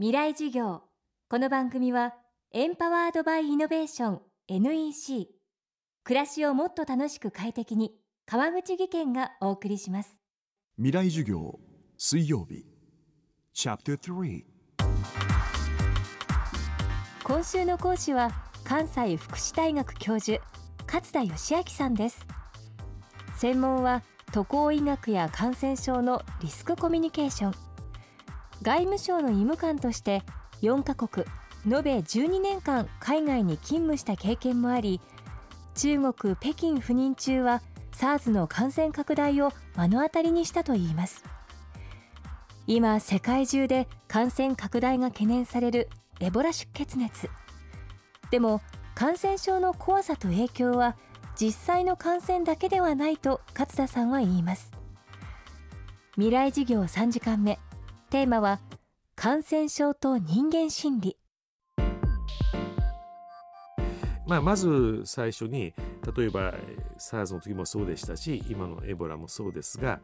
未来授業。この番組はエンパワードバイイノベーション NEC 暮らしをもっと楽しく快適に川口義賢がお送りします。未来授業水曜日。チャプター3今週の講師は関西福祉大学教授勝田義明さんです。専門は渡航医学や感染症のリスクコミュニケーション外務省の医務官として4カ国延べ12年間海外に勤務した経験もあり中国北京赴任中は SARS の感染拡大を目の当たりにしたといいます。今世界中で感染拡大が懸念されるエボラ出血熱。でも感染症の怖さと影響は実際の感染だけではないと勝田さんは言います。未来事業3時間目。テーマは感染症と人間心理。まあ、まず最初に例えば SARS の時もそうでしたし今のエボラもそうですが、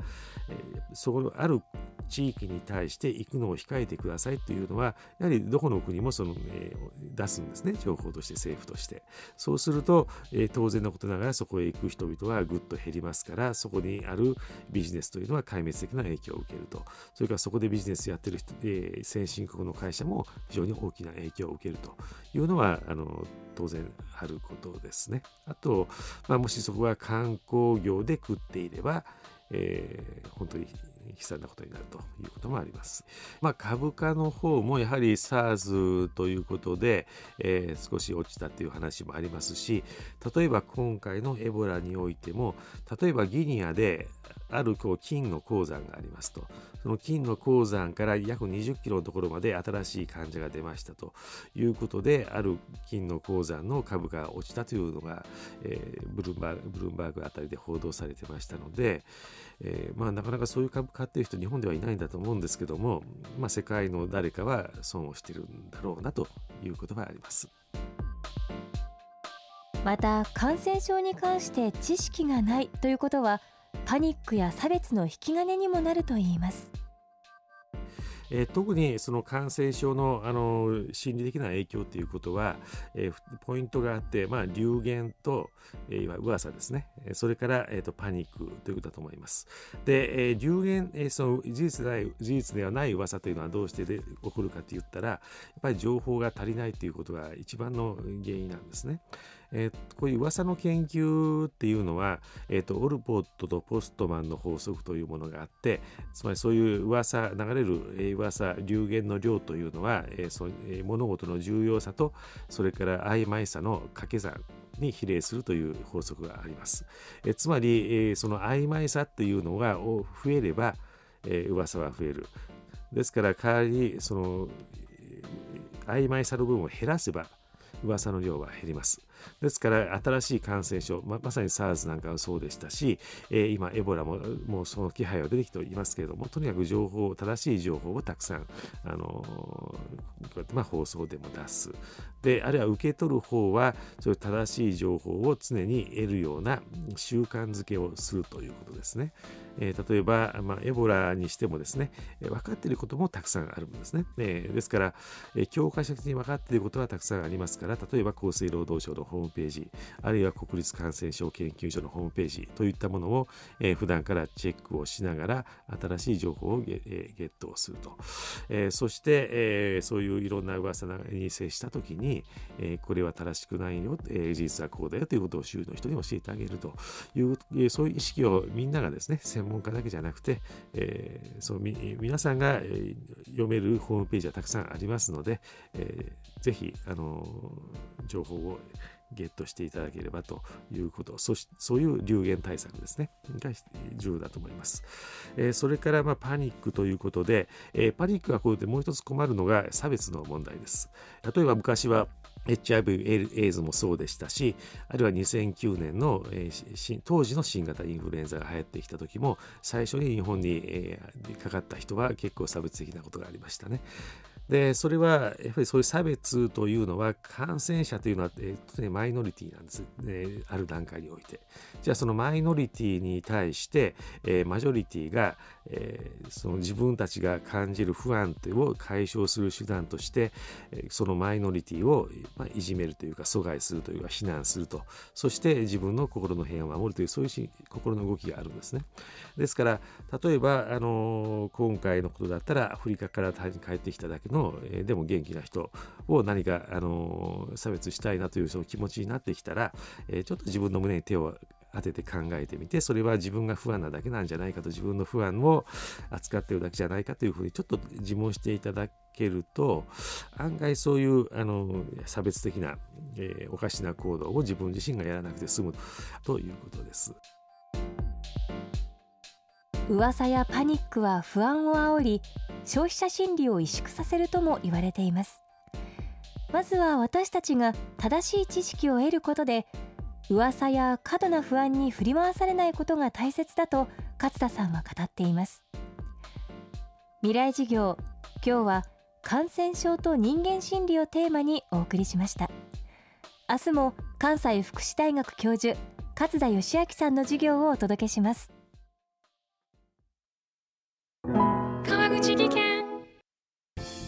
えー、そこのある地域に対して行くのを控えてくださいというのはやはりどこの国もその、えー、出すんですね。情報として政府として。そうすると、えー、当然のことながらそこへ行く人々はぐっと減りますからそこにあるビジネスというのは壊滅的な影響を受けると。それからそこでビジネスやってる人、えー、先進国の会社も非常に大きな影響を受けると。いうのはあの当然あることですね。あと、まあ、もしそこは観光業で食っていれば、えー、本当に悲惨なことになるということもあります。まあ、株価の方もやはり SARS ということで、えー、少し落ちたという話もありますし例えば今回のエボラにおいても例えばギニアであるこう金の鉱山がありますとその金の鉱山から約20キロのところまで新しい患者が出ましたということである金の鉱山の株価が落ちたというのが、えー、ブルーバーグブルーバーグあたりで報道されてましたので、えー、まあ、なかなかそういう株かっている人日本ではいないんだと思うんですけども、まあ、世界の誰かは損をしてるんだろうなということがあります。また感染症に関して知識がないということはパニックや差別の引き金にもなるといいますえー、特にその感染症のあの心理的な影響ということは、えー、ポイントがあって、まあ、流言と、えー、噂ですね、それから、えーと、パニックということだと思います。で、えー、流言、えー、その事実でない事実ではない噂というのはどうしてで起こるかといったら、やっぱり情報が足りないということが一番の原因なんですね。えー、こういう噂の研究っていうのは、えーと、オルポットとポストマンの法則というものがあってつまりそういう噂流れる、えー、噂流言の量というのは、えーそえー、物事の重要さとそれから曖昧さの掛け算に比例するという法則があります。えー、つまり、えー、その曖昧さっていうのが増えれば、えー、噂は増える。ですから代わりにその曖昧さの部分を減らせば噂の量は減ります。ですから新しい感染症ままさに SARS なんかはそうでしたし、えー、今エボラももうその気配は出てきていますけれどもとにかく情報正しい情報をたくさん、あのー、こうやってまあ放送でも出すであるいは受け取る方はそういう正しい情報を常に得るような習慣づけをするということですね。えー、例えば、まあ、エボラにしてもですね、えー、分かっていることもたくさんあるんですね。えー、ですから、えー、教科書的に分かっていることはたくさんありますから、例えば厚生労働省のホームページ、あるいは国立感染症研究所のホームページといったものを、えー、普段からチェックをしながら、新しい情報をゲ,、え、ゲットをすると。え、そして、え、そういういろんな噂に接したときに、え、これは正しくないよ、え、事実はこうだよということを周囲の人に教えてあげるという、え、そういう意識をみんながですね、専門家だけじゃなくて、え、そう皆さんが、読めるホームページはたくさんありますので、えー、ぜひ、あの情報をゲットしていただければということ、そしそういう流言対策ですね、が重要だと思います。えー、それから、まあ、パニックということで、えー、パニックがこうでもう一つ困るのが差別の問題です。例えば昔は HIV エイズもそうでしたし、あるいは2009年の、えー、当時の新型インフルエンザが流行ってきた時も、最初に日本に、えー、かかった人は結構差別的なことがありましたね。でそれはやっぱりそういう差別というのは感染者というのは、えーね、マイノリティなんです、ね、ある段階において。じゃあそのマイノリティに対して、えー、マジョリティが、えー、その自分たちが感じる不安定を解消する手段として、えー、そのマイノリティを、まあ、いじめるというか阻害するというか非難すると。そして自分の心の平安を守るというそういう心の動きがあるんですね。ですから例えば、あの今回のことだったらアフリカから帰ってきただけの、えでも元気な人を何か、あの差別したいなというその気持ちになってきたら、えちょっと自分の胸に手を当てて考えてみてそれは自分が不安なだけなんじゃないかと自分の不安を扱ってるだけじゃないかというふうにちょっと自問していただけると案外そういうあの差別的な、えー、おかしな行動を自分自身がやらなくて済むということです。噂やパニックは不安を煽り消費者心理を萎縮させるとも言われています。まずは私たちが正しい知識を得ることで噂や過度な不安に振り回されないことが大切だと勝田さんは語っています。未来授業今日は感染症と人間心理をテーマにお送りしました。明日も関西福祉大学教授勝田義明さんの授業をお届けします。